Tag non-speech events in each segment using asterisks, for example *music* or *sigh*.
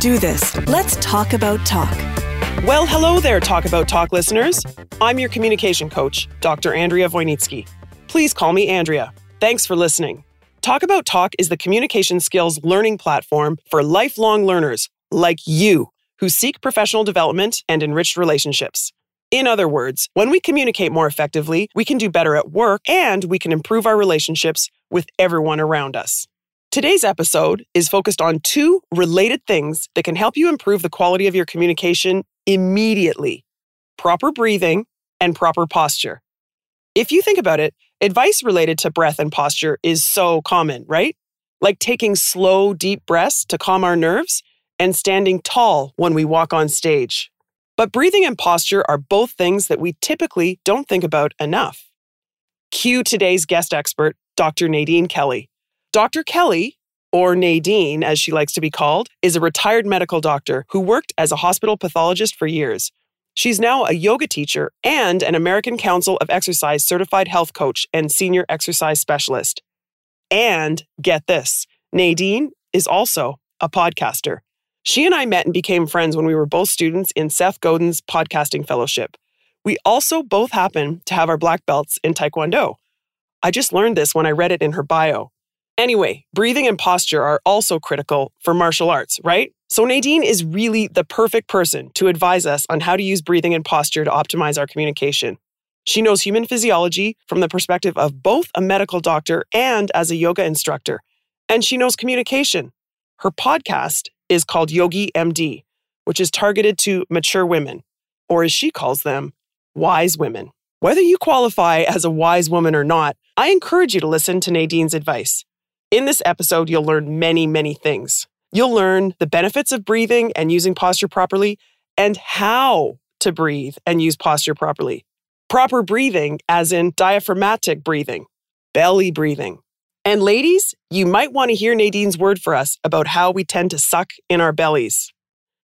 do this. Let's talk about talk. Well, hello there, Talk About Talk listeners. I'm your communication coach, Dr. Andrea Wojnicki. Please call me Andrea. Thanks for listening. Talk About Talk is the communication skills learning platform for lifelong learners like you who seek professional development and enriched relationships. In other words, when we communicate more effectively, we can do better at work and we can improve our relationships with everyone around us. Today's episode is focused on two related things that can help you improve the quality of your communication immediately proper breathing and proper posture. If you think about it, advice related to breath and posture is so common, right? Like taking slow, deep breaths to calm our nerves and standing tall when we walk on stage. But breathing and posture are both things that we typically don't think about enough. Cue today's guest expert, Dr. Nadine Kelly. Dr. Kelly, or Nadine as she likes to be called, is a retired medical doctor who worked as a hospital pathologist for years. She's now a yoga teacher and an American Council of Exercise certified health coach and senior exercise specialist. And get this Nadine is also a podcaster. She and I met and became friends when we were both students in Seth Godin's podcasting fellowship. We also both happen to have our black belts in Taekwondo. I just learned this when I read it in her bio. Anyway, breathing and posture are also critical for martial arts, right? So Nadine is really the perfect person to advise us on how to use breathing and posture to optimize our communication. She knows human physiology from the perspective of both a medical doctor and as a yoga instructor. And she knows communication. Her podcast is called Yogi MD, which is targeted to mature women, or as she calls them, wise women. Whether you qualify as a wise woman or not, I encourage you to listen to Nadine's advice. In this episode, you'll learn many, many things. You'll learn the benefits of breathing and using posture properly, and how to breathe and use posture properly. Proper breathing, as in diaphragmatic breathing, belly breathing. And ladies, you might want to hear Nadine's word for us about how we tend to suck in our bellies.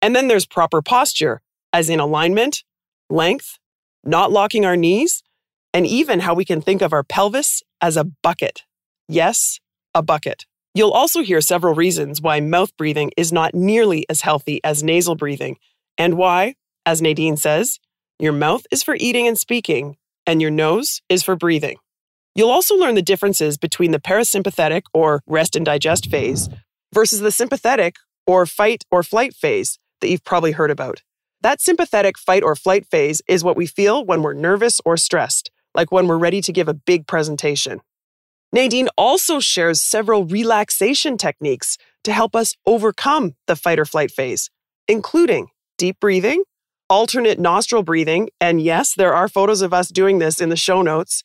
And then there's proper posture, as in alignment, length, not locking our knees, and even how we can think of our pelvis as a bucket. Yes, a bucket. You'll also hear several reasons why mouth breathing is not nearly as healthy as nasal breathing, and why, as Nadine says, your mouth is for eating and speaking, and your nose is for breathing. You'll also learn the differences between the parasympathetic or rest and digest phase versus the sympathetic or fight or flight phase that you've probably heard about. That sympathetic fight or flight phase is what we feel when we're nervous or stressed, like when we're ready to give a big presentation. Nadine also shares several relaxation techniques to help us overcome the fight or flight phase, including deep breathing, alternate nostril breathing, and yes, there are photos of us doing this in the show notes,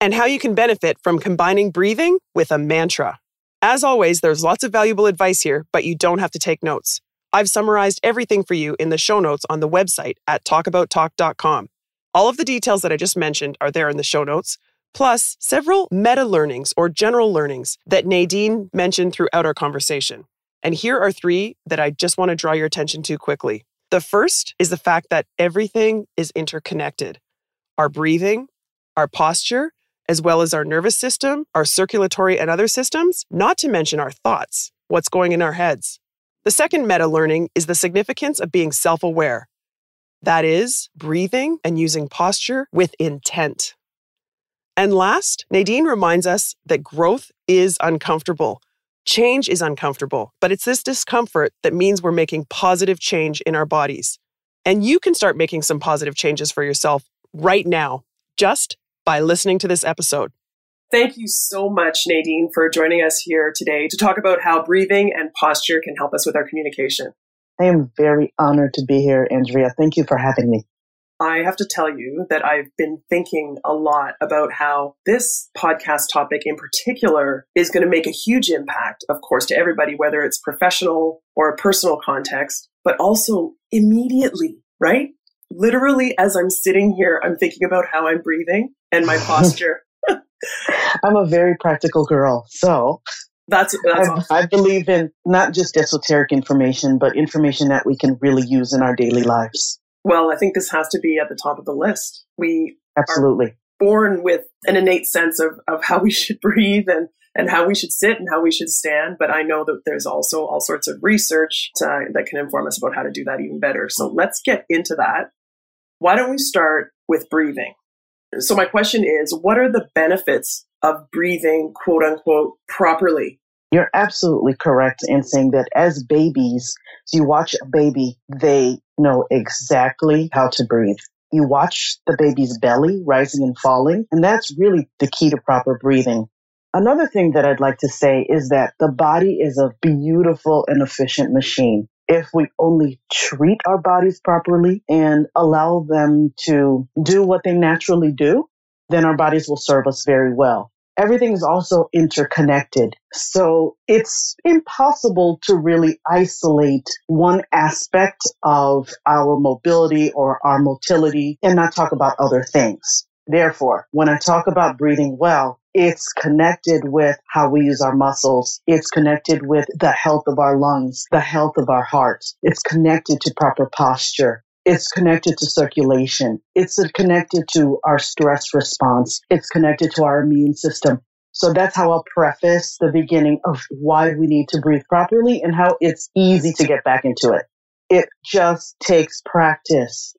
and how you can benefit from combining breathing with a mantra. As always, there's lots of valuable advice here, but you don't have to take notes. I've summarized everything for you in the show notes on the website at talkabouttalk.com. All of the details that I just mentioned are there in the show notes, plus several meta learnings or general learnings that Nadine mentioned throughout our conversation. And here are three that I just want to draw your attention to quickly. The first is the fact that everything is interconnected our breathing, our posture, as well as our nervous system, our circulatory and other systems, not to mention our thoughts, what's going in our heads. The second meta learning is the significance of being self aware. That is, breathing and using posture with intent. And last, Nadine reminds us that growth is uncomfortable. Change is uncomfortable, but it's this discomfort that means we're making positive change in our bodies. And you can start making some positive changes for yourself right now, just by listening to this episode. Thank you so much, Nadine, for joining us here today to talk about how breathing and posture can help us with our communication. I am very honored to be here, Andrea. Thank you for having me. I have to tell you that I've been thinking a lot about how this podcast topic in particular is going to make a huge impact, of course, to everybody, whether it's professional or a personal context, but also immediately, right? Literally, as I'm sitting here, I'm thinking about how I'm breathing and my *laughs* posture. I'm a very practical girl. So that's, that's I, awesome. I believe in not just esoteric information, but information that we can really use in our daily lives. Well, I think this has to be at the top of the list. We absolutely born with an innate sense of, of how we should breathe and and how we should sit and how we should stand. But I know that there's also all sorts of research to, that can inform us about how to do that even better. So let's get into that. Why don't we start with breathing? So my question is, what are the benefits of breathing, quote unquote, properly? You're absolutely correct in saying that as babies, you watch a baby, they know exactly how to breathe. You watch the baby's belly rising and falling, and that's really the key to proper breathing. Another thing that I'd like to say is that the body is a beautiful and efficient machine. If we only treat our bodies properly and allow them to do what they naturally do, then our bodies will serve us very well everything is also interconnected. So it's impossible to really isolate one aspect of our mobility or our motility and not talk about other things. Therefore, when I talk about breathing well, it's connected with how we use our muscles. It's connected with the health of our lungs, the health of our hearts. It's connected to proper posture. It's connected to circulation. It's connected to our stress response. It's connected to our immune system. So that's how I'll preface the beginning of why we need to breathe properly and how it's easy to get back into it. It just takes practice.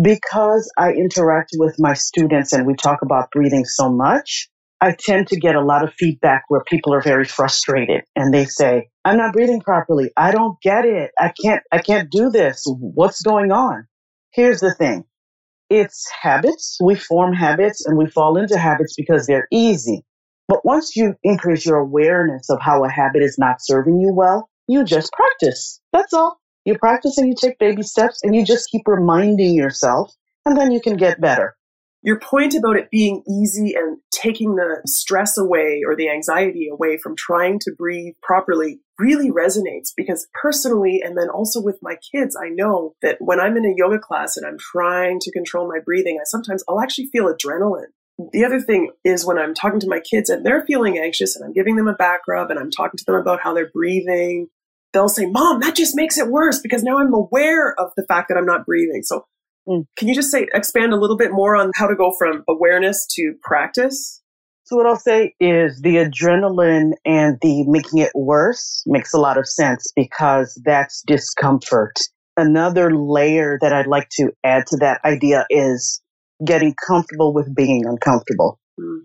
Because I interact with my students and we talk about breathing so much, I tend to get a lot of feedback where people are very frustrated and they say, I'm not breathing properly. I don't get it. I can't, I can't do this. What's going on? Here's the thing. It's habits. We form habits and we fall into habits because they're easy. But once you increase your awareness of how a habit is not serving you well, you just practice. That's all. You practice and you take baby steps and you just keep reminding yourself and then you can get better. Your point about it being easy and taking the stress away or the anxiety away from trying to breathe properly really resonates because personally, and then also with my kids, I know that when I'm in a yoga class and I'm trying to control my breathing, I sometimes I'll actually feel adrenaline. The other thing is when I'm talking to my kids and they're feeling anxious and I'm giving them a back rub and I'm talking to them about how they're breathing, they'll say, Mom, that just makes it worse because now I'm aware of the fact that I'm not breathing. So Mm. Can you just say, expand a little bit more on how to go from awareness to practice? So what I'll say is the adrenaline and the making it worse makes a lot of sense because that's discomfort. Another layer that I'd like to add to that idea is getting comfortable with being uncomfortable. Mm.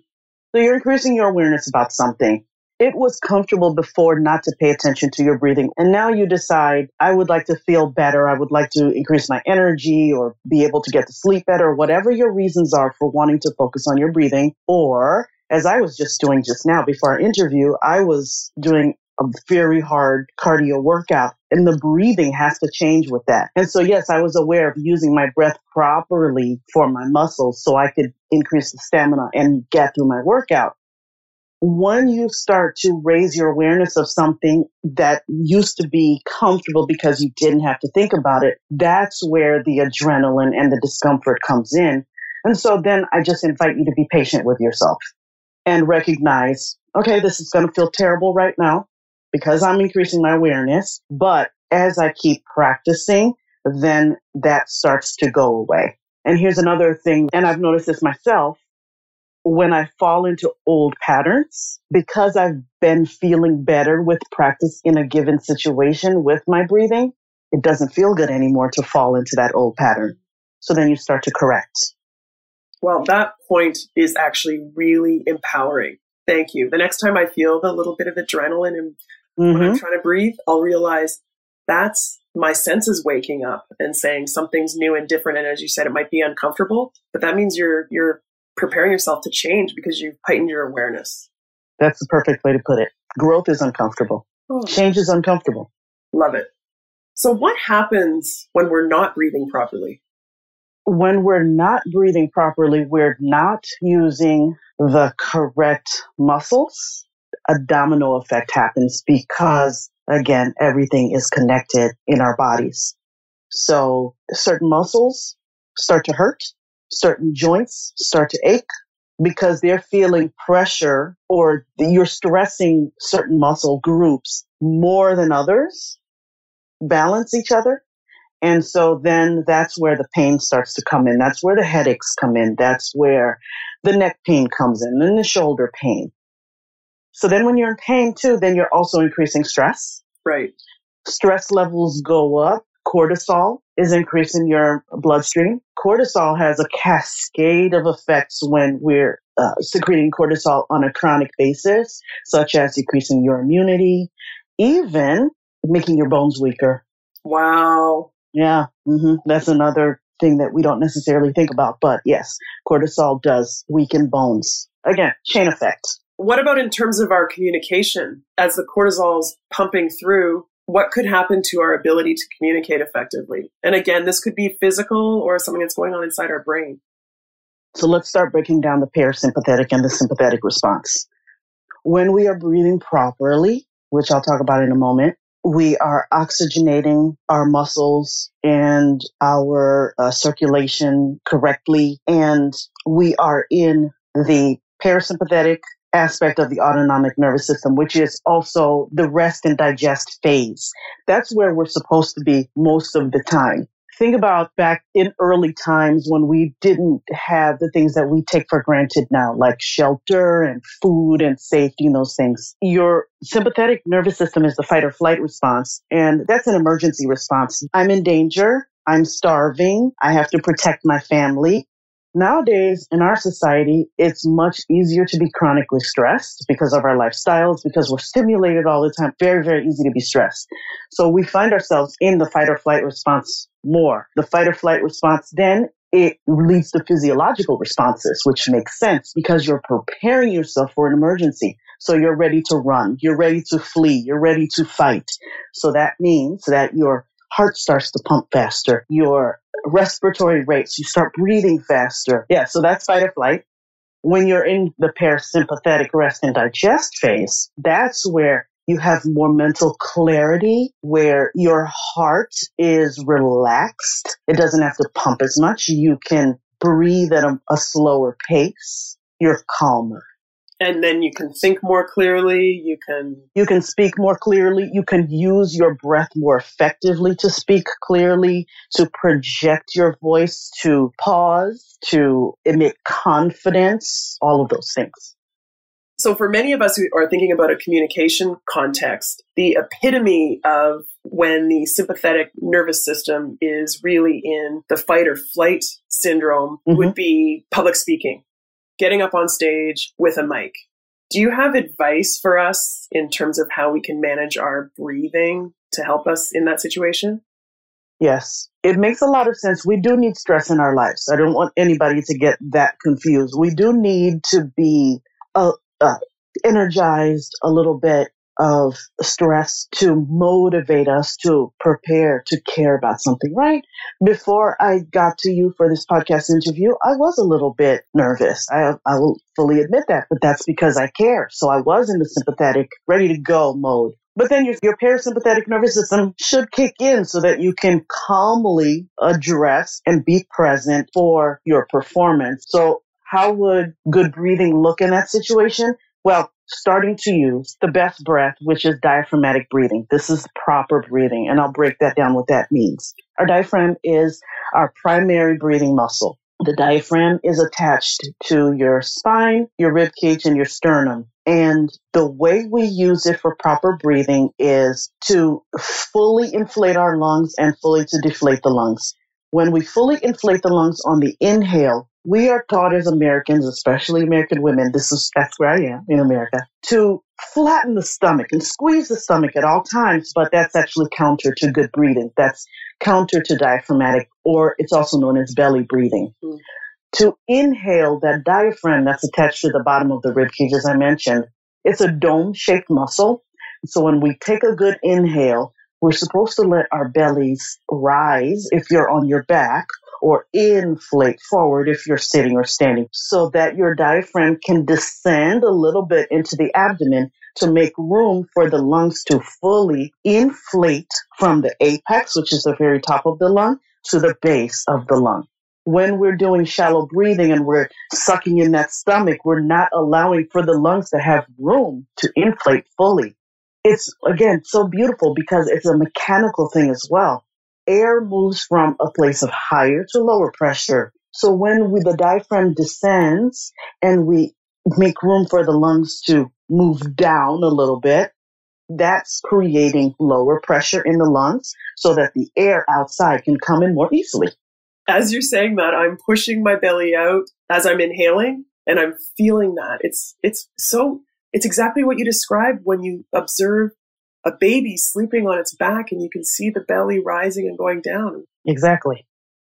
So you're increasing your awareness about something it was comfortable before not to pay attention to your breathing. And now you decide, I would like to feel better. I would like to increase my energy or be able to get to sleep better, whatever your reasons are for wanting to focus on your breathing. Or as I was just doing just now before our interview, I was doing a very hard cardio workout and the breathing has to change with that. And so, yes, I was aware of using my breath properly for my muscles so I could increase the stamina and get through my workout when you start to raise your awareness of something that used to be comfortable because you didn't have to think about it, that's where the adrenaline and the discomfort comes in. And so then I just invite you to be patient with yourself and recognize, okay, this is going to feel terrible right now because I'm increasing my awareness. But as I keep practicing, then that starts to go away. And here's another thing, and I've noticed this myself when I fall into old patterns, because I've been feeling better with practice in a given situation with my breathing, it doesn't feel good anymore to fall into that old pattern. So then you start to correct. Well, that point is actually really empowering. Thank you. The next time I feel the little bit of adrenaline and mm-hmm. when I'm mm-hmm. trying to breathe, I'll realize that's my senses waking up and saying something's new and different. And as you said, it might be uncomfortable, but that means you're, you're preparing yourself to change because you've heightened your awareness. That's the perfect way to put it. Growth is uncomfortable. Oh. Change is uncomfortable. Love it. So what happens when we're not breathing properly? When we're not breathing properly, we're not using the correct muscles. A domino effect happens because again, everything is connected in our bodies. So certain muscles start to hurt certain joints start to ache because they're feeling pressure or you're stressing certain muscle groups more than others, balance each other. And so then that's where the pain starts to come in. That's where the headaches come in. That's where the neck pain comes in and the shoulder pain. So then when you're in pain too, then you're also increasing stress. Right. Stress levels go up. Cortisol is increasing your bloodstream. Cortisol has a cascade of effects when we're uh, secreting cortisol on a chronic basis, such as decreasing your immunity, even making your bones weaker. Wow. Yeah, hmm that's another thing that we don't necessarily think about. But yes, cortisol does weaken bones. Again, chain effect. What about in terms of our communication? As the cortisol's pumping through, what could happen to our ability to communicate effectively? And again, this could be physical or something that's going on inside our brain. So let's start breaking down the parasympathetic and the sympathetic response. When we are breathing properly, which I'll talk about in a moment, we are oxygenating our muscles and our uh, circulation correctly, and we are in the parasympathetic aspect of the autonomic nervous system, which is also the rest and digest phase. That's where we're supposed to be most of the time think about back in early times when we didn't have the things that we take for granted now, like shelter and food and safety and those things. Your sympathetic nervous system is the fight or flight response, and that's an emergency response. I'm in danger. I'm starving. I have to protect my family. Nowadays, in our society, it's much easier to be chronically stressed because of our lifestyles, because we're stimulated all the time. Very, very easy to be stressed. So we find ourselves in the fight or flight response more. The fight or flight response then it leads to physiological responses, which makes sense because you're preparing yourself for an emergency. So you're ready to run, you're ready to flee, you're ready to fight. So that means that your heart starts to pump faster, your respiratory rates, you start breathing faster. Yeah, so that's fight or flight. When you're in the parasympathetic rest and digest phase, that's where you have more mental clarity, where your heart is relaxed. It doesn't have to pump as much. You can breathe at a, a slower pace. You're calmer and then you can think more clearly you can you can speak more clearly you can use your breath more effectively to speak clearly to project your voice to pause to emit confidence all of those things so for many of us who are thinking about a communication context the epitome of when the sympathetic nervous system is really in the fight or flight syndrome mm-hmm. would be public speaking getting up on stage with a mic. Do you have advice for us in terms of how we can manage our breathing to help us in that situation? Yes, it makes a lot of sense. We do need stress in our lives. I don't want anybody to get that confused. We do need to be uh, uh, energized a little bit of stress to motivate us to prepare to care about something, right? Before I got to you for this podcast interview, I was a little bit nervous. I, I will fully admit that, but that's because I care. So I was in the sympathetic, ready to go mode. But then your, your parasympathetic nervous system should kick in so that you can calmly address and be present for your performance. So how would good breathing look in that situation? Well, starting to use the best breath, which is diaphragmatic breathing. This is proper breathing, and I'll break that down what that means. Our diaphragm is our primary breathing muscle. The diaphragm is attached to your spine, your rib cage, and your sternum. And the way we use it for proper breathing is to fully inflate our lungs and fully to deflate the lungs. When we fully inflate the lungs on the inhale, we are taught as Americans, especially American women, this is that's where I am in America, to flatten the stomach and squeeze the stomach at all times, but that's actually counter to good breathing. That's counter to diaphragmatic, or it's also known as belly breathing. Mm. To inhale that diaphragm that's attached to the bottom of the rib cage, as I mentioned, it's a dome shaped muscle. So when we take a good inhale, we're supposed to let our bellies rise if you're on your back or inflate forward if you're sitting or standing so that your diaphragm can descend a little bit into the abdomen to make room for the lungs to fully inflate from the apex, which is the very top of the lung, to the base of the lung. When we're doing shallow breathing and we're sucking in that stomach, we're not allowing for the lungs to have room to inflate fully. It's again so beautiful because it's a mechanical thing as well air moves from a place of higher to lower pressure. So when we, the diaphragm descends and we make room for the lungs to move down a little bit. That's creating lower pressure in the lungs so that the air outside can come in more easily. As you're saying that, I'm pushing my belly out as I'm inhaling and I'm feeling that. It's it's so it's exactly what you described when you observe a baby sleeping on its back and you can see the belly rising and going down. Exactly.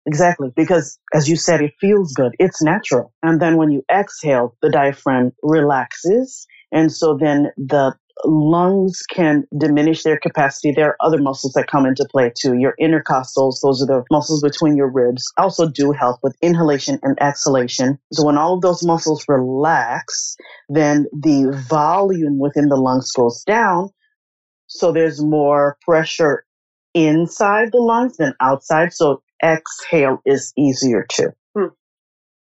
Exactly. Because as you said, it feels good. It's natural. And then when you exhale, the diaphragm relaxes. And so then the lungs can diminish their capacity. There are other muscles that come into play too. Your intercostals, those are the muscles between your ribs, also do help with inhalation and exhalation. So when all of those muscles relax, then the volume within the lungs goes down. So there's more pressure inside the lungs than outside. So exhale is easier too. Hmm.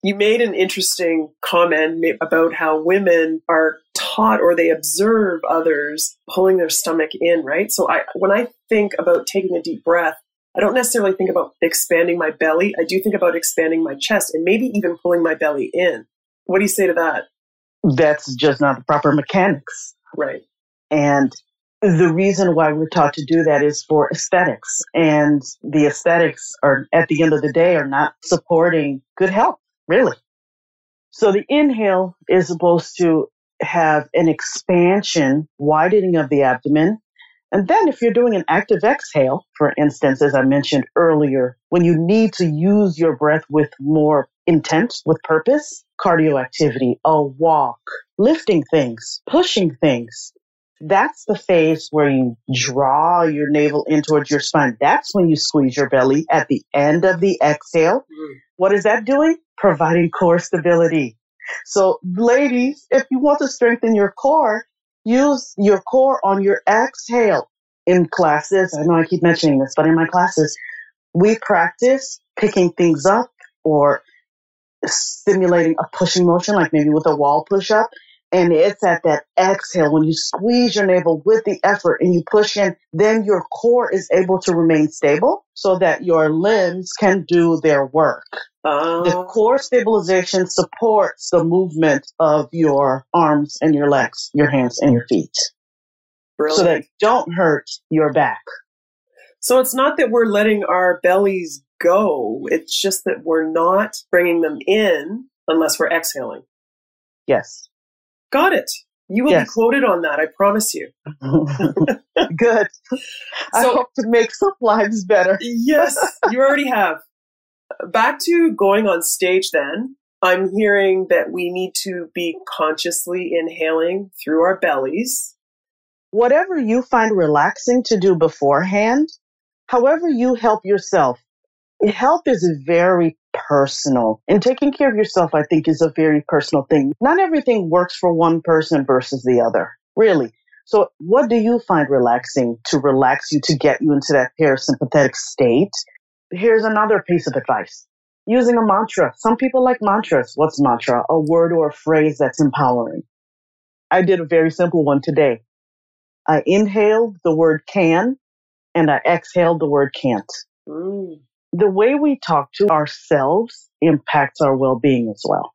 You made an interesting comment about how women are taught or they observe others pulling their stomach in, right? So I, when I think about taking a deep breath, I don't necessarily think about expanding my belly. I do think about expanding my chest and maybe even pulling my belly in. What do you say to that? That's just not the proper mechanics. Right. And the reason why we're taught to do that is for aesthetics. And the aesthetics are, at the end of the day, are not supporting good health, really. So the inhale is supposed to have an expansion, widening of the abdomen. And then if you're doing an active exhale, for instance, as I mentioned earlier, when you need to use your breath with more intent, with purpose, cardio activity, a walk, lifting things, pushing things, that's the phase where you draw your navel in towards your spine. That's when you squeeze your belly at the end of the exhale. Mm. What is that doing? Providing core stability. So ladies, if you want to strengthen your core, use your core on your exhale. In classes, I know I keep mentioning this, but in my classes, we practice picking things up or stimulating a pushing motion, like maybe with a wall push up. And it's at that exhale when you squeeze your navel with the effort and you push in, then your core is able to remain stable so that your limbs can do their work. Uh, the core stabilization supports the movement of your arms and your legs, your hands and your feet. Brilliant. So that don't hurt your back. So it's not that we're letting our bellies go. It's just that we're not bringing them in unless we're exhaling. Yes. Got it. You will yes. be quoted on that, I promise you. *laughs* Good. So, I hope to make some lives better. yes, you already have. Back to going on stage then. I'm hearing that we need to be consciously inhaling through our bellies. Whatever you find relaxing to do beforehand, however you help yourself, help is very personal. And taking care of yourself, I think, is a very personal thing. Not everything works for one person versus the other, really. So, what do you find relaxing to relax you to get you into that parasympathetic state? Here's another piece of advice using a mantra. Some people like mantras. What's mantra? A word or a phrase that's empowering. I did a very simple one today. I inhaled the word can and I exhaled the word can't. Mm the way we talk to ourselves impacts our well being as well.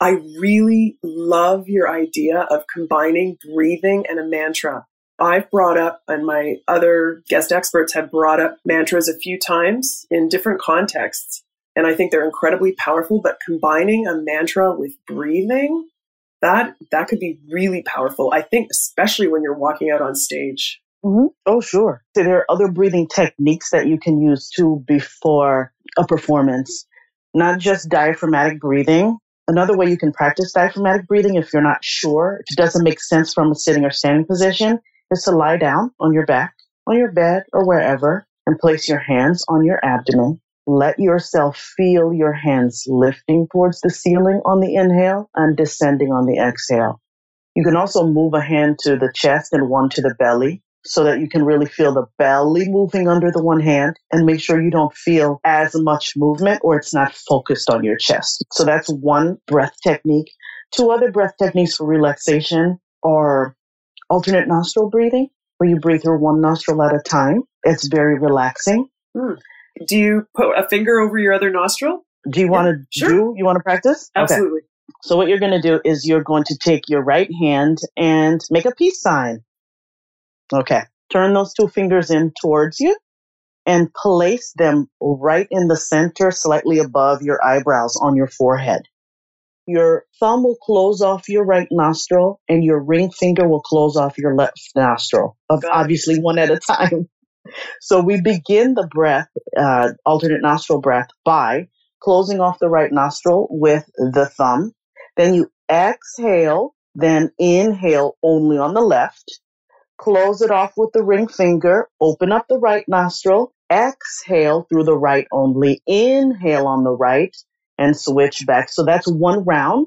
I really love your idea of combining breathing and a mantra. I've brought up, and my other guest experts have brought up mantras a few times in different contexts. And I think they're incredibly powerful, but combining a mantra with breathing, that, that could be really powerful. I think, especially when you're walking out on stage. Mm-hmm. Oh, sure. So there are other breathing techniques that you can use too before a performance, not just diaphragmatic breathing. Another way you can practice diaphragmatic breathing if you're not sure, if it doesn't make sense from a sitting or standing position, is to lie down on your back, on your bed, or wherever, and place your hands on your abdomen. Let yourself feel your hands lifting towards the ceiling on the inhale and descending on the exhale. You can also move a hand to the chest and one to the belly so that you can really feel the belly moving under the one hand and make sure you don't feel as much movement or it's not focused on your chest. So that's one breath technique. Two other breath techniques for relaxation are alternate nostril breathing, where you breathe through one nostril at a time. It's very relaxing. Hmm. Do you put a finger over your other nostril? Do you yeah, want to sure. do? You want to practice? Absolutely. Okay. So what you're going to do is you're going to take your right hand and make a peace sign. Okay. Turn those two fingers in towards you and place them right in the center, slightly above your eyebrows on your forehead. Your thumb will close off your right nostril and your ring finger will close off your left nostril, obviously one at a time. *laughs* So we begin the breath, uh, alternate nostril breath, by closing off the right nostril with the thumb. Then you exhale, then inhale only on the left. Close it off with the ring finger. Open up the right nostril. Exhale through the right only. Inhale on the right and switch back. So that's one round.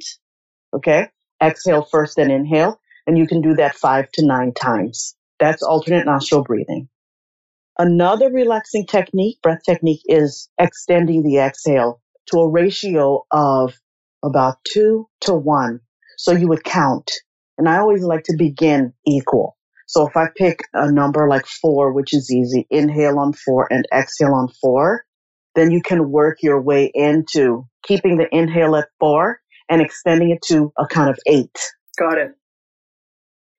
Okay. Exhale first and inhale. And you can do that five to nine times. That's alternate nostril breathing. Another relaxing technique, breath technique, is extending the exhale to a ratio of about two to one. So you would count. And I always like to begin equal. So if I pick a number like four, which is easy, inhale on four and exhale on four, then you can work your way into keeping the inhale at four and extending it to a count of eight. Got it.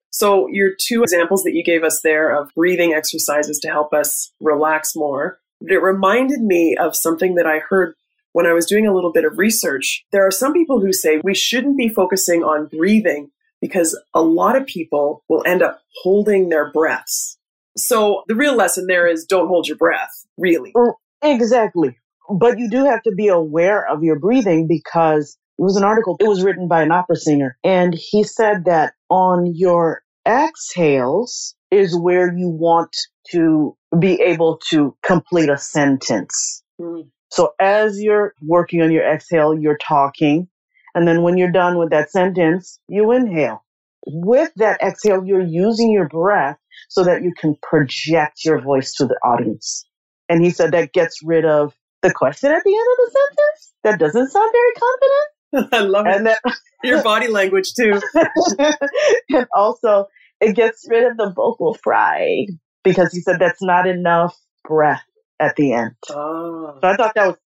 So, your two examples that you gave us there of breathing exercises to help us relax more, it reminded me of something that I heard when I was doing a little bit of research. There are some people who say we shouldn't be focusing on breathing because a lot of people will end up holding their breaths. So, the real lesson there is don't hold your breath, really. Mm, exactly. But you do have to be aware of your breathing because it was an article, it was written by an opera singer, and he said that on your exhales is where you want to be able to complete a sentence. Mm. So as you're working on your exhale, you're talking. And then when you're done with that sentence, you inhale. With that exhale, you're using your breath so that you can project your voice to the audience. And he said that gets rid of the question at the end of the sentence that doesn't sound very confident. *laughs* I love and it. Then, *laughs* Your body language too. *laughs* and also it gets rid of the vocal fry because he said that's not enough breath at the end. Oh. So I thought that was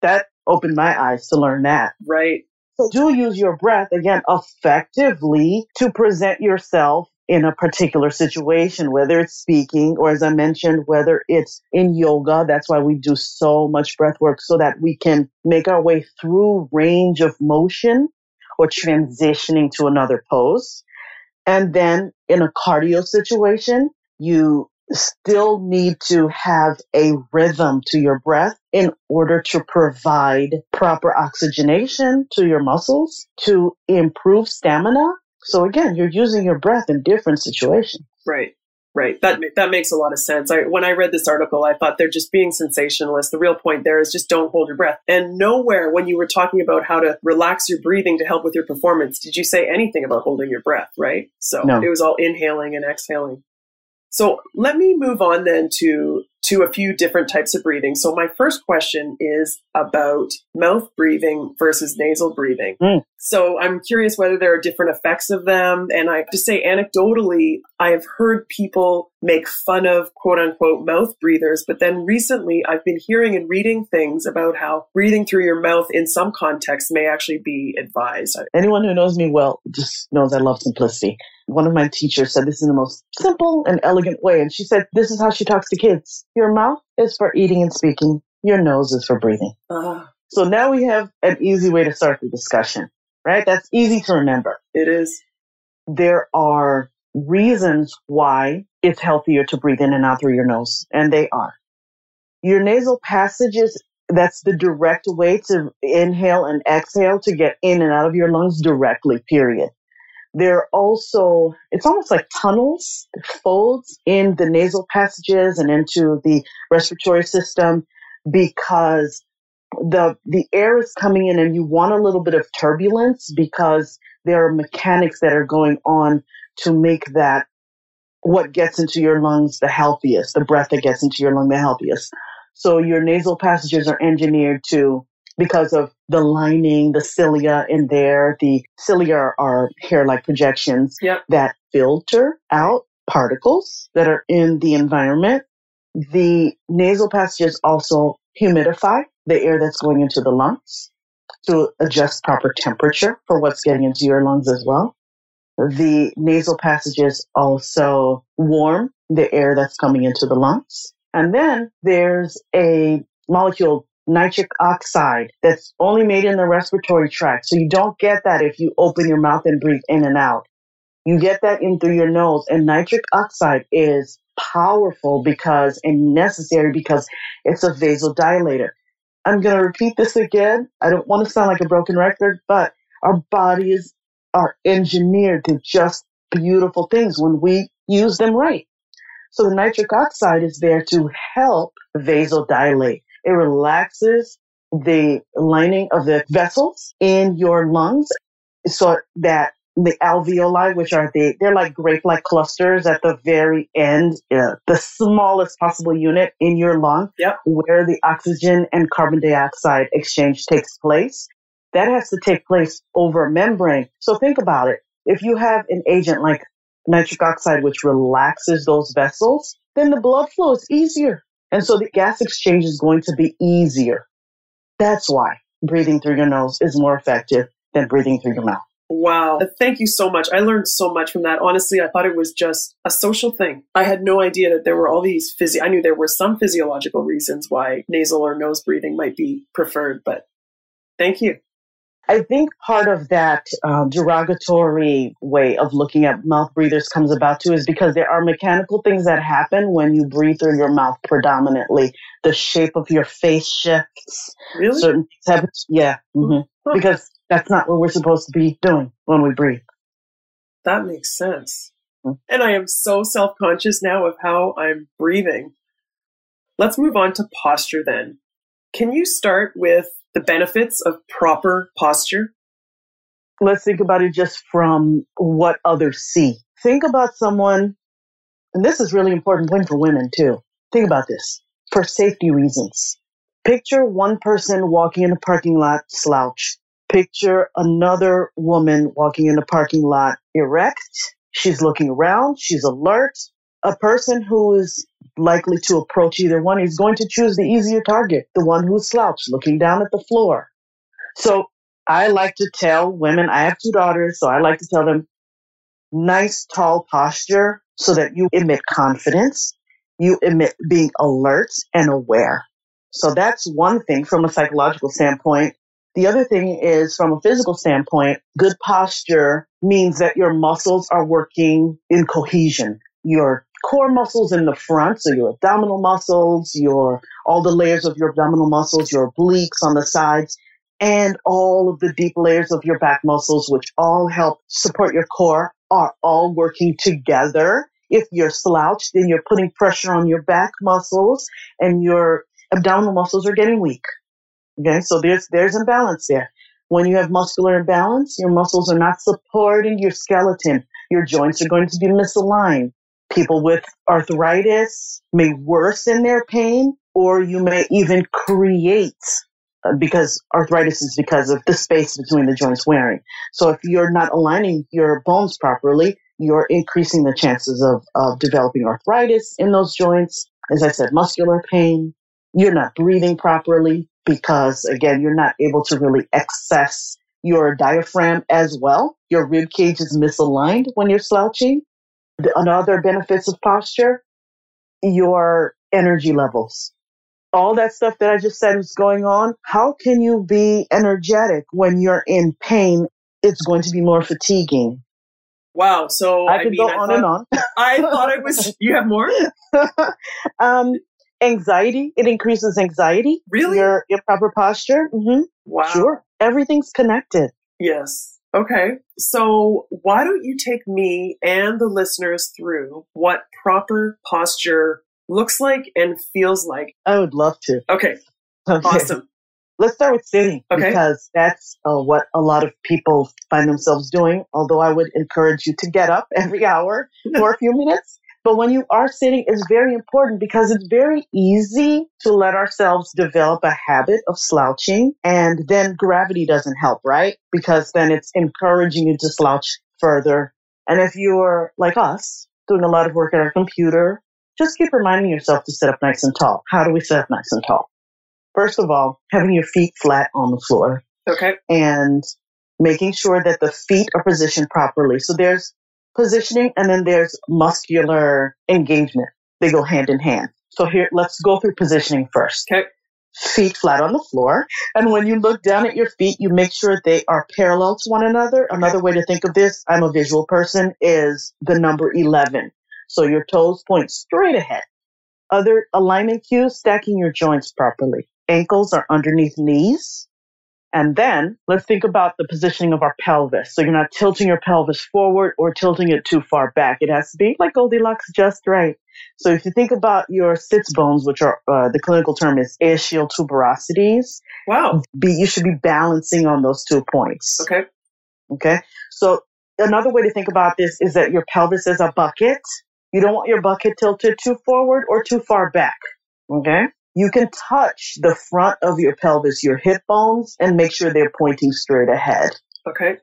that opened my eyes to learn that. Right. Do use your breath again effectively to present yourself in a particular situation, whether it's speaking or as I mentioned, whether it's in yoga. That's why we do so much breath work so that we can make our way through range of motion or transitioning to another pose. And then in a cardio situation, you still need to have a rhythm to your breath in order to provide proper oxygenation to your muscles to improve stamina. So again, you're using your breath in different situations. Right. Right. That that makes a lot of sense. I, when I read this article, I thought they're just being sensationalist. The real point there is just don't hold your breath. And nowhere, when you were talking about how to relax your breathing to help with your performance, did you say anything about holding your breath? Right. So no. it was all inhaling and exhaling. So let me move on then to to a few different types of breathing. So my first question is about mouth breathing versus nasal breathing. Mm. So I'm curious whether there are different effects of them. And I have to say anecdotally, I have heard people make fun of quote unquote mouth breathers, but then recently I've been hearing and reading things about how breathing through your mouth in some contexts may actually be advised. Anyone who knows me well just knows I love simplicity one of my teachers said this in the most simple and elegant way. And she said, this is how she talks to kids. Your mouth is for eating and speaking. Your nose is for breathing. Uh, so now we have an easy way to start the discussion, right? That's easy to remember. It is. There are reasons why it's healthier to breathe in and out through your nose, and they are. Your nasal passages, that's the direct way to inhale and exhale to get in and out of your lungs directly, period. There are also, it's almost like tunnels, folds in the nasal passages and into the respiratory system because the, the air is coming in and you want a little bit of turbulence because there are mechanics that are going on to make that what gets into your lungs the healthiest, the breath that gets into your lung the healthiest. So your nasal passages are engineered to because of the lining, the cilia in there. The cilia are hair-like projections yep. that filter out particles that are in the environment. The nasal passages also humidify the air that's going into the lungs. to adjust proper temperature for what's getting into your lungs as well. The nasal passages also warm the air that's coming into the lungs. And then there's a molecule, nitric oxide, that's only made in the respiratory tract. So you don't get that if you open your mouth and breathe in and out. You get that in through your nose. And nitric oxide is powerful because and necessary because it's a vasodilator. I'm going to repeat this again. I don't want to sound like a broken record, but our bodies are engineered to just beautiful things when we use them right. So the nitric oxide is there to help vasodilate. It relaxes the lining of the vessels in your lungs so that the alveoli, which are the, they're like grape-like clusters at the very end, uh, the smallest possible unit in your lung, Yep. where the oxygen and carbon dioxide exchange takes place. That has to take place over a membrane. So think about it. If you have an agent like nitric oxide, which relaxes those vessels, then the blood flow is easier. And so the gas exchange is going to be easier. That's why breathing through your nose is more effective than breathing through your mouth. Wow. Thank you so much. I learned so much from that. Honestly, I thought it was just a social thing. I had no idea that there were all these physio I knew there were some physiological reasons why nasal or nose breathing might be preferred, but thank you. I think part of that um, derogatory way of looking at mouth breathers comes about too is because there are mechanical things that happen when you breathe through your mouth predominantly. The shape of your face shifts. Really? Certain things happen. Yeah. hmm Huh. Because that's not what we're supposed to be doing when we breathe. That makes sense. Hmm. And I am so self conscious now of how I'm breathing. Let's move on to posture then. Can you start with the benefits of proper posture? let's think about it just from what others see. Think about someone, and this is really important point for women too. Think about this for safety reasons. Picture one person walking in a parking lot slouch. Picture another woman walking in a parking lot erect. She's looking around. She's alert. A person who is likely to approach either one is going to choose the easier target, the one who's slouched, looking down at the floor. So I like to tell women, I have two daughters, so I like to tell them nice tall posture so that you emit confidence, you emit being alert and aware. So that's one thing from a psychological standpoint. The other thing is from a physical standpoint, good posture means that your muscles are working in cohesion. Your core muscles in the front, so your abdominal muscles, your all the layers of your abdominal muscles, your obliques on the sides, and all of the deep layers of your back muscles, which all help support your core, are all working together. If you're slouched, then you're putting pressure on your back muscles and your abdominal muscles are getting weak. Okay, so there's there's imbalance there. When you have muscular imbalance, your muscles are not supporting your skeleton. Your joints are going to be misaligned. People with arthritis may worsen their pain, or you may even create uh, because arthritis is because of the space between the joints wearing. So if you're not aligning your bones properly, you're increasing the chances of, of developing arthritis in those joints. As I said, muscular pain. You're not breathing properly because again, you're not able to really access your diaphragm as well. Your rib cage is misaligned when you're slouching. The another benefits of posture, your energy levels all that stuff that I just said is going on, how can you be energetic when you're in pain? It's going to be more fatiguing. Wow. So I I, could mean, go I on thought, and on. *laughs* I thought it was. *laughs* You have more? *laughs* um, anxiety, it increases anxiety. Really? Your, your proper posture. Mm-hmm. Wow. Sure. Everything's connected. Yes. Okay. So why don't you take me and the listeners through what proper posture looks like and feels like? I would love to. Okay. Okay. Awesome. Let's start with sitting Okay. because that's uh, what a lot of people find themselves doing. Although I would encourage you to get up every hour for a few minutes. But when you are sitting, it's very important because it's very easy to let ourselves develop a habit of slouching. And then gravity doesn't help, right? Because then it's encouraging you to slouch further. And if you're like us, doing a lot of work at our computer, just keep reminding yourself to sit up nice and tall. How do we sit up nice and tall? First of all, having your feet flat on the floor. Okay. And making sure that the feet are positioned properly. So there's positioning and then there's muscular engagement. They go hand in hand. So here, let's go through positioning first. Okay. Feet flat on the floor. And when you look down at your feet, you make sure they are parallel to one another. Another way to think of this, I'm a visual person, is the number 11. So your toes point straight ahead. Other alignment cues, stacking your joints properly. Ankles are underneath knees. And then let's think about the positioning of our pelvis. So you're not tilting your pelvis forward or tilting it too far back. It has to be like Goldilocks, just right. So if you think about your sits bones, which are uh, the clinical term is ischial tuberosities, Wow. be, you should be balancing on those two points. Okay. Okay. So another way to think about this is that your pelvis is a bucket. You don't want your bucket tilted too forward or too far back. Okay. You can touch the front of your pelvis, your hip bones, and make sure they're pointing straight ahead. Okay.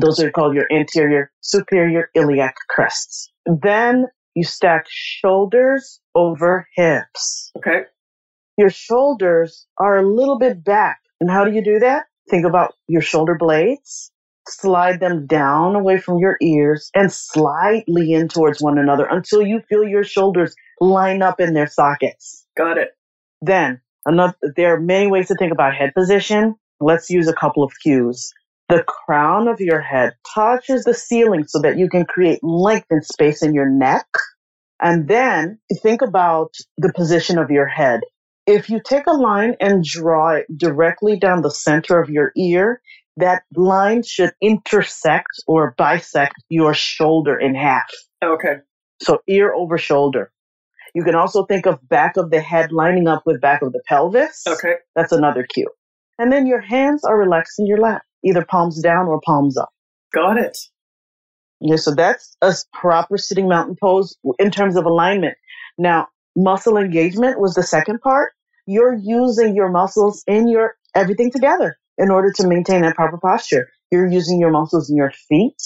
Those are called your anterior superior iliac crests. Then you stack shoulders over hips. Okay. Your shoulders are a little bit back. And how do you do that? Think about your shoulder blades. Slide them down away from your ears and slightly in towards one another until you feel your shoulders line up in their sockets. Got it. Then, another, there are many ways to think about head position. Let's use a couple of cues. The crown of your head touches the ceiling so that you can create length and space in your neck. And then think about the position of your head. If you take a line and draw it directly down the center of your ear, that line should intersect or bisect your shoulder in half. Okay. So ear over shoulder. You can also think of back of the head lining up with back of the pelvis. Okay. That's another cue. And then your hands are relaxed in your lap, either palms down or palms up. Got it. Yeah, so that's a proper sitting mountain pose in terms of alignment. Now, muscle engagement was the second part. You're using your muscles in your everything together in order to maintain that proper posture. You're using your muscles in your feet.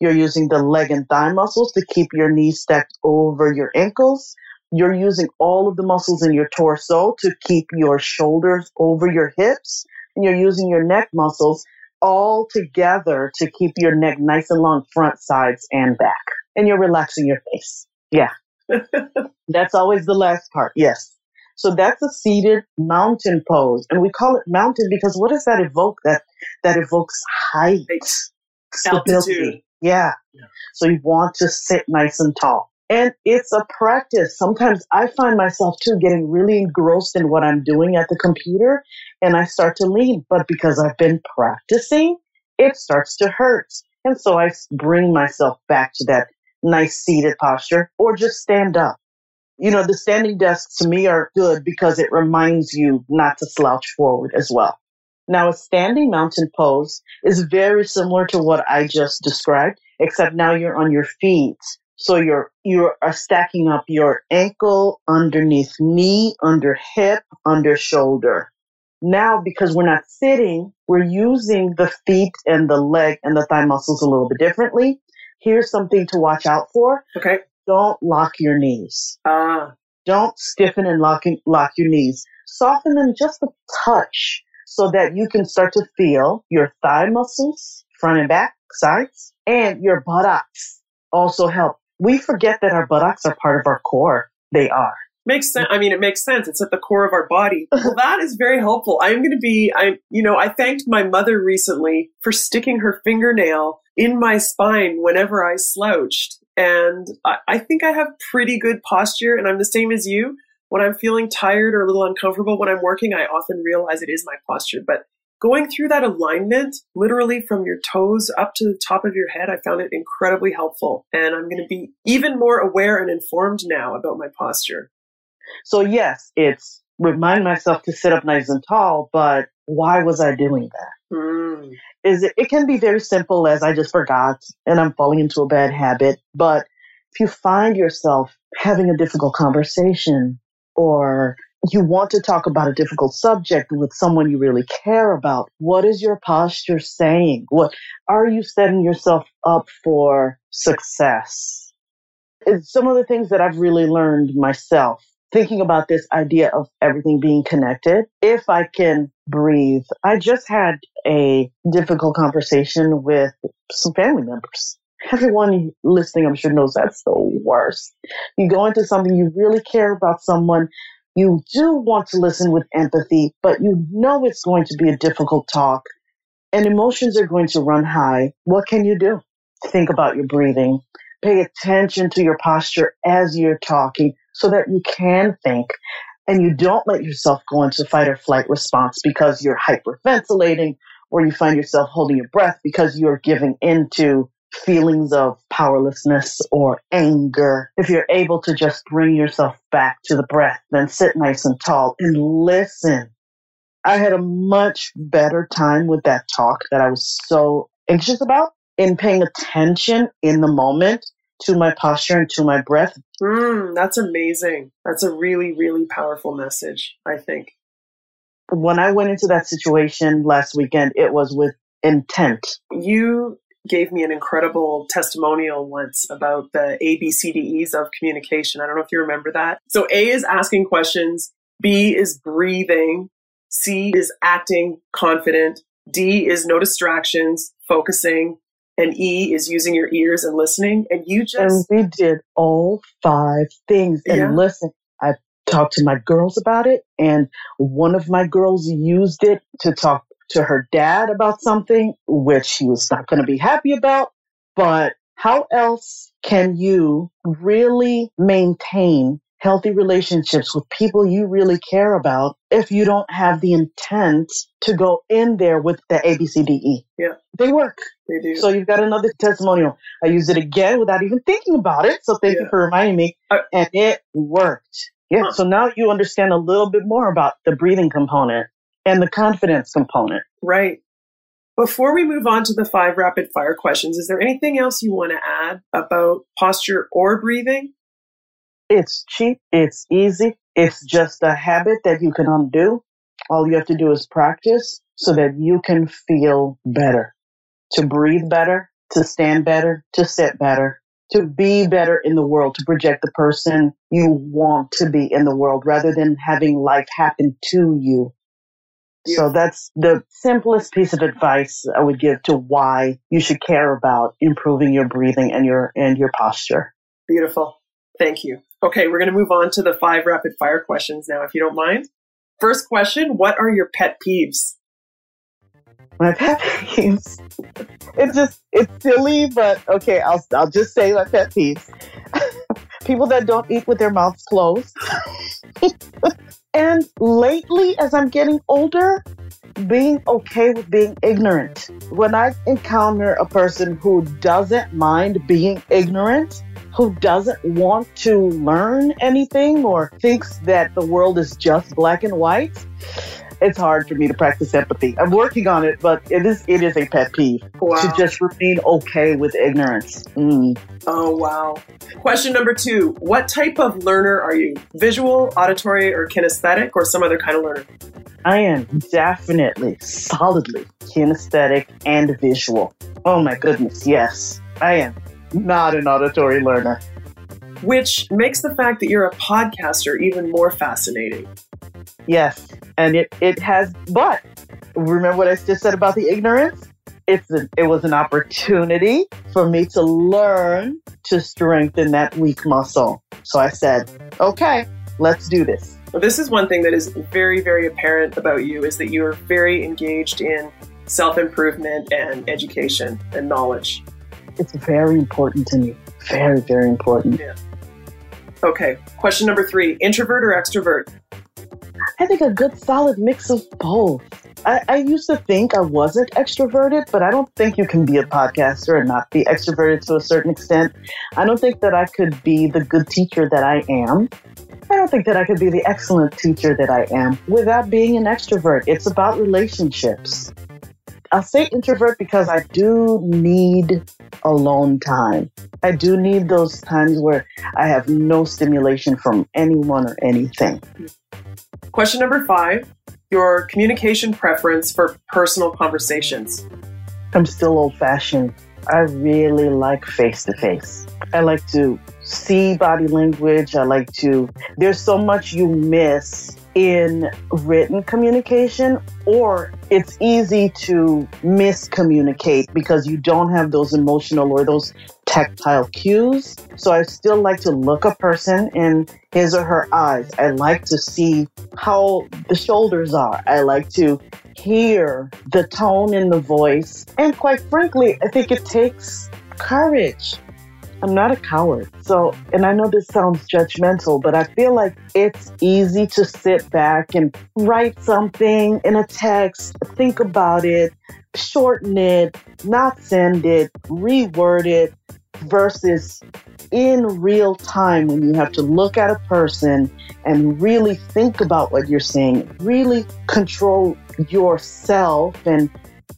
You're using the leg and thigh muscles to keep your knees stacked over your ankles. You're using all of the muscles in your torso to keep your shoulders over your hips. And you're using your neck muscles all together to keep your neck nice and long, front, sides, and back. And you're relaxing your face. Yeah. *laughs* that's always the last part. Yes. So that's a seated mountain pose. And we call it mountain because what does that evoke? That, that evokes height, stability. Yeah. Yeah. So you want to sit nice and tall. And it's a practice. Sometimes I find myself too getting really engrossed in what I'm doing at the computer and I start to lean. But because I've been practicing, it starts to hurt. And so I bring myself back to that nice seated posture or just stand up. You know, the standing desks to me are good because it reminds you not to slouch forward as well. Now, a standing mountain pose is very similar to what I just described, except now you're on your feet. So you're, you are stacking up your ankle underneath knee, under hip, under shoulder. Now, because we're not sitting, we're using the feet and the leg and the thigh muscles a little bit differently. Here's something to watch out for. Okay. Don't lock your knees. Ah. Don't stiffen and lock, lock your knees. Soften them just a touch so that you can start to feel your thigh muscles, front and back, sides, and your buttocks also help. We forget that our buttocks are part of our core. They are. Makes sense. I mean, it makes sense. It's at the core of our body. *laughs* Well, that is very helpful. I'm going to be, I, you know, I thanked my mother recently for sticking her fingernail in my spine whenever I slouched. And I, I think I have pretty good posture and I'm the same as you. When I'm feeling tired or a little uncomfortable when I'm working, I often realize it is my posture. But going through that alignment, literally from your toes up to the top of your head, I found it incredibly helpful. And I'm going to be even more aware and informed now about my posture. So yes, it's remind myself to sit up nice and tall, but why was I doing that? Mm. Is it, it can be very simple as I just forgot and I'm falling into a bad habit. But if you find yourself having a difficult conversation or you want to talk about a difficult subject with someone you really care about, what is your posture saying? What are you setting yourself up for success? It's some of the things that I've really learned myself thinking about this idea of everything being connected. If I can breathe, I just had a difficult conversation with some family members. Everyone listening, I'm sure knows that's the worst. You go into something you really care about someone. You do want to listen with empathy, but you know it's going to be a difficult talk and emotions are going to run high. What can you do? Think about your breathing. Pay attention to your posture as you're talking so that you can think and you don't let yourself go into fight or flight response because you're hyperventilating or you find yourself holding your breath because you're giving into feelings of powerlessness or anger. If you're able to just bring yourself back to the breath, then sit nice and tall and listen. I had a much better time with that talk that I was so anxious about in paying attention in the moment to my posture and to my breath. Mm, that's amazing. That's a really, really powerful message, I think. When I went into that situation last weekend, it was with intent. You gave me an incredible testimonial once about the ABCDEs of communication. I don't know if you remember that. So A is asking questions, B is breathing, C is acting confident, D is no distractions, focusing, and E is using your ears and listening. And you just. And we did all five things. And yeah. listen, I talked to my girls about it, and one of my girls used it to talk to her dad about something, which he was not going to be happy about. But how else can you really maintain healthy relationships with people you really care about if you don't have the intent to go in there with the ABCDE. Yeah. They work. They do. So you've got another testimonial. I used it again without even thinking about it. So thank yeah. you for reminding me. And it worked. Yeah. Huh. So now you understand a little bit more about the breathing component and the confidence component. Right. Before we move on to the five rapid fire questions, is there anything else you want to add about posture or breathing? It's cheap. It's easy. It's just a habit that you can undo. All you have to do is practice so that you can feel better, to breathe better, to stand better, to sit better, to be better in the world, to project the person you want to be in the world rather than having life happen to you. So that's the simplest piece of advice I would give to why you should care about improving your breathing and your and your posture. Beautiful. Thank you. Okay, we're going to move on to the five rapid fire questions now, if you don't mind. First question What are your pet peeves? My pet *laughs* peeves. It's just, it's silly, but okay, I'll, I'll just say my pet peeves. *laughs* People that don't eat with their mouths closed. *laughs* and lately, as I'm getting older, being okay with being ignorant. When I encounter a person who doesn't mind being ignorant, who doesn't want to learn anything or thinks that the world is just black and white, it's hard for me to practice empathy. I'm working on it, but it is it is a pet peeve wow. to just remain okay with ignorance. Mm. Oh wow! Question number two: What type of learner are you? Visual, auditory, or kinesthetic, or some other kind of learner? I am definitely, solidly kinesthetic and visual. Oh my goodness, yes, I am not an auditory learner. Which makes the fact that you're a podcaster even more fascinating. Yes, and it, it has, but remember what I just said about the ignorance? It's a, it was an opportunity for me to learn to strengthen that weak muscle. So I said, okay, let's do this. Well, this is one thing that is very, very apparent about you is that you are very engaged in self improvement and education and knowledge. It's very important to me. Very, very important. Yeah. Okay. Question number three introvert or extrovert? I think a good solid mix of both. I, I, used to think I wasn't extroverted, but I don't think you can be a podcaster and not be extroverted to a certain extent. I don't think that I could be the good teacher that I am. I don't think that I could be the excellent teacher that I am without being an extrovert. It's about relationships. I'll say introvert because I do need alone time. I do need those times where I have no stimulation from anyone or anything. Question number five Your communication preference for personal conversations. I'm still old fashioned. I really like face to face. I like to see body language. I like to, there's so much you miss in written communication, or it's easy to miscommunicate because you don't have those emotional or those tactile cues. So I still like to look a person in his or her eyes. I like to see how the shoulders are. I like to hear the tone in the voice. And quite frankly, I think it takes courage I'm not a coward. So, and I know this sounds judgmental, but I feel like it's easy to sit back and write something in a text, think about it, shorten it, not send it, reword it, versus in real time when you have to look at a person and really think about what you're saying, really control yourself and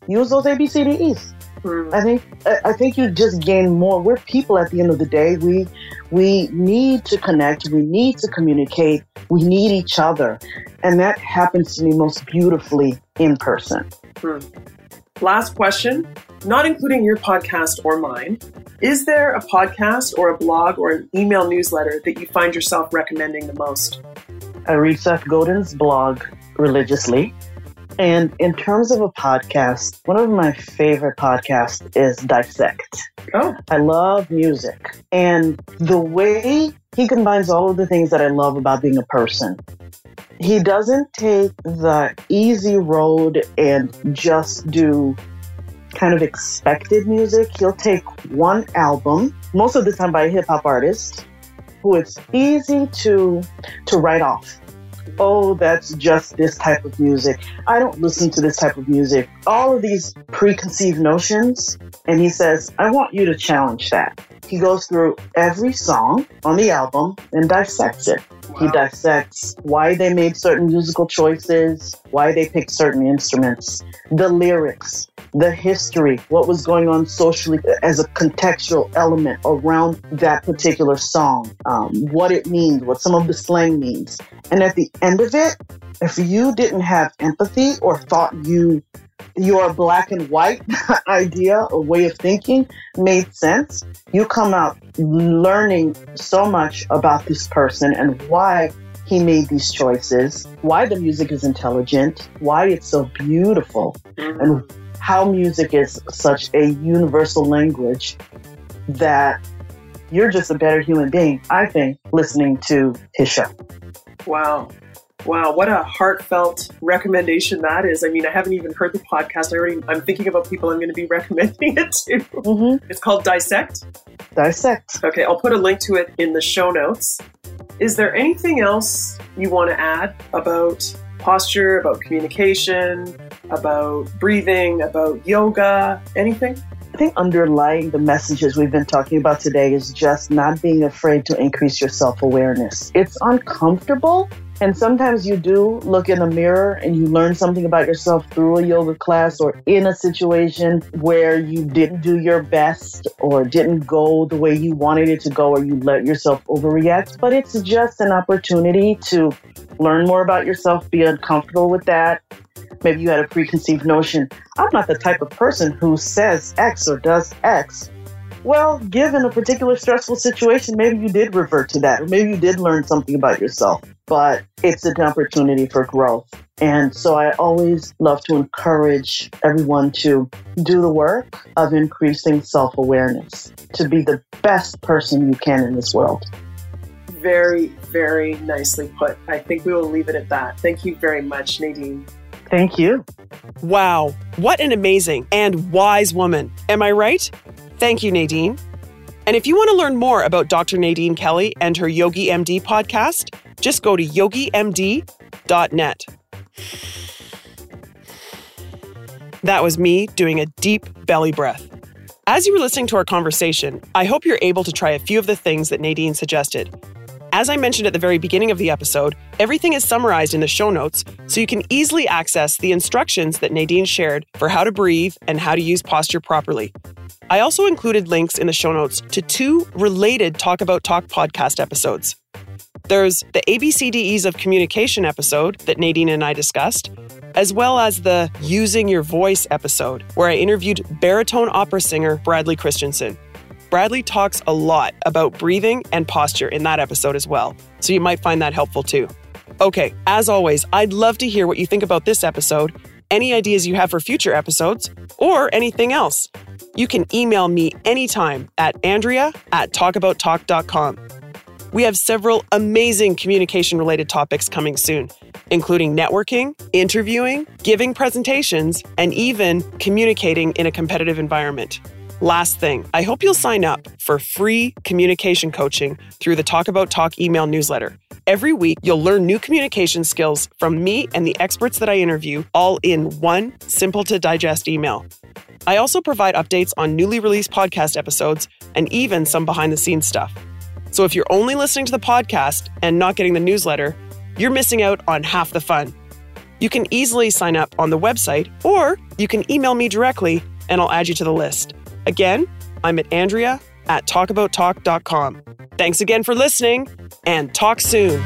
use those ABCDEs. Mm. I think I think you just gain more. We're people at the end of the day. We we need to connect. We need to communicate. We need each other, and that happens to me most beautifully in person. Mm. Last question, not including your podcast or mine. Is there a podcast or a blog or an email newsletter that you find yourself recommending the most? I read Seth Godin's blog religiously. And in terms of a podcast, one of my favorite podcasts is Dissect. Oh. I love music. And the way he combines all of the things that I love about being a person. He doesn't take the easy road and just do kind of expected music. He'll take one album, most of the time by a hip hop artist, who it's easy to to write off oh, that's just this type of music. I don't listen to this type of music. All of these preconceived notions. And he says, I want you to challenge that. He goes through every song on the album and dissects it. Wow. He dissects why they made certain musical choices, why they picked certain instruments, the lyrics, the history, what was going on socially as a contextual element around that particular song, um, what it means, what some of the slang means. And at the end of it, if you didn't have empathy or thought you your black and white *laughs* idea or way of thinking made sense, you come out learning so much about this person and why he made these choices, why the music is intelligent, why it's so beautiful, and how music is such a universal language that you're just a better human being, I think, listening to his show. Wow. Wow, what a heartfelt recommendation that is. I mean, I haven't even heard the podcast. I already I'm thinking about people I'm going to be *laughs* recommending it to. Mm-hmm. It's called Dissect. Dissect. Okay, I'll put a link to it in the show notes. Is there anything else you want to add about posture, about communication, about breathing, about yoga, anything? I think underlying the messages we've been talking about today is just not being afraid to increase your self awareness. It's uncomfortable, and sometimes you do look in a mirror and you learn something about yourself through a yoga class or in a situation where you didn't do your best or didn't go the way you wanted it to go or you let yourself overreact. But it's just an opportunity to learn more about yourself, be uncomfortable with that. Maybe you had a preconceived notion. I'm not the type of person who says X or does X. Well, given a particular stressful situation, maybe you did revert to that, or maybe you did learn something about yourself but it's an opportunity for growth. And so I always love to encourage everyone to do the work of increasing self awareness to be the best person you can in this world. Very, very nicely put. I think we will leave it at that. Thank you very much, Nadine. Thank you. Wow, what an amazing and wise woman. Am I right? Thank you, Nadine. And if you want to learn more about Dr. Nadine Kelly and her Yogi MD podcast, just go to yogimd.net. That was me doing a deep belly breath. As you were listening to our conversation, I hope you're able to try a few of the things that Nadine suggested. As I mentioned at the very beginning of the episode, everything is summarized in the show notes so you can easily access the instructions that Nadine shared for how to breathe and how to use posture properly. I also included links in the show notes to two related Talk About Talk podcast episodes. There's the ABCDEs of Communication episode that Nadine and I discussed, as well as the Using Your Voice episode, where I interviewed baritone opera singer Bradley Christensen. Bradley talks a lot about breathing and posture in that episode as well, so you might find that helpful too. Okay, as always, I'd love to hear what you think about this episode, any ideas you have for future episodes, or anything else. You can email me anytime at Andrea at talkabouttalk.com. We have several amazing communication related topics coming soon, including networking, interviewing, giving presentations, and even communicating in a competitive environment. Last thing, I hope you'll sign up for free communication coaching through the Talk About Talk email newsletter. Every week, you'll learn new communication skills from me and the experts that I interview, all in one simple to digest email. I also provide updates on newly released podcast episodes and even some behind the scenes stuff. So if you're only listening to the podcast and not getting the newsletter, you're missing out on half the fun. You can easily sign up on the website, or you can email me directly and I'll add you to the list. Again, I'm at Andrea at talkabouttalk.com. Thanks again for listening and talk soon.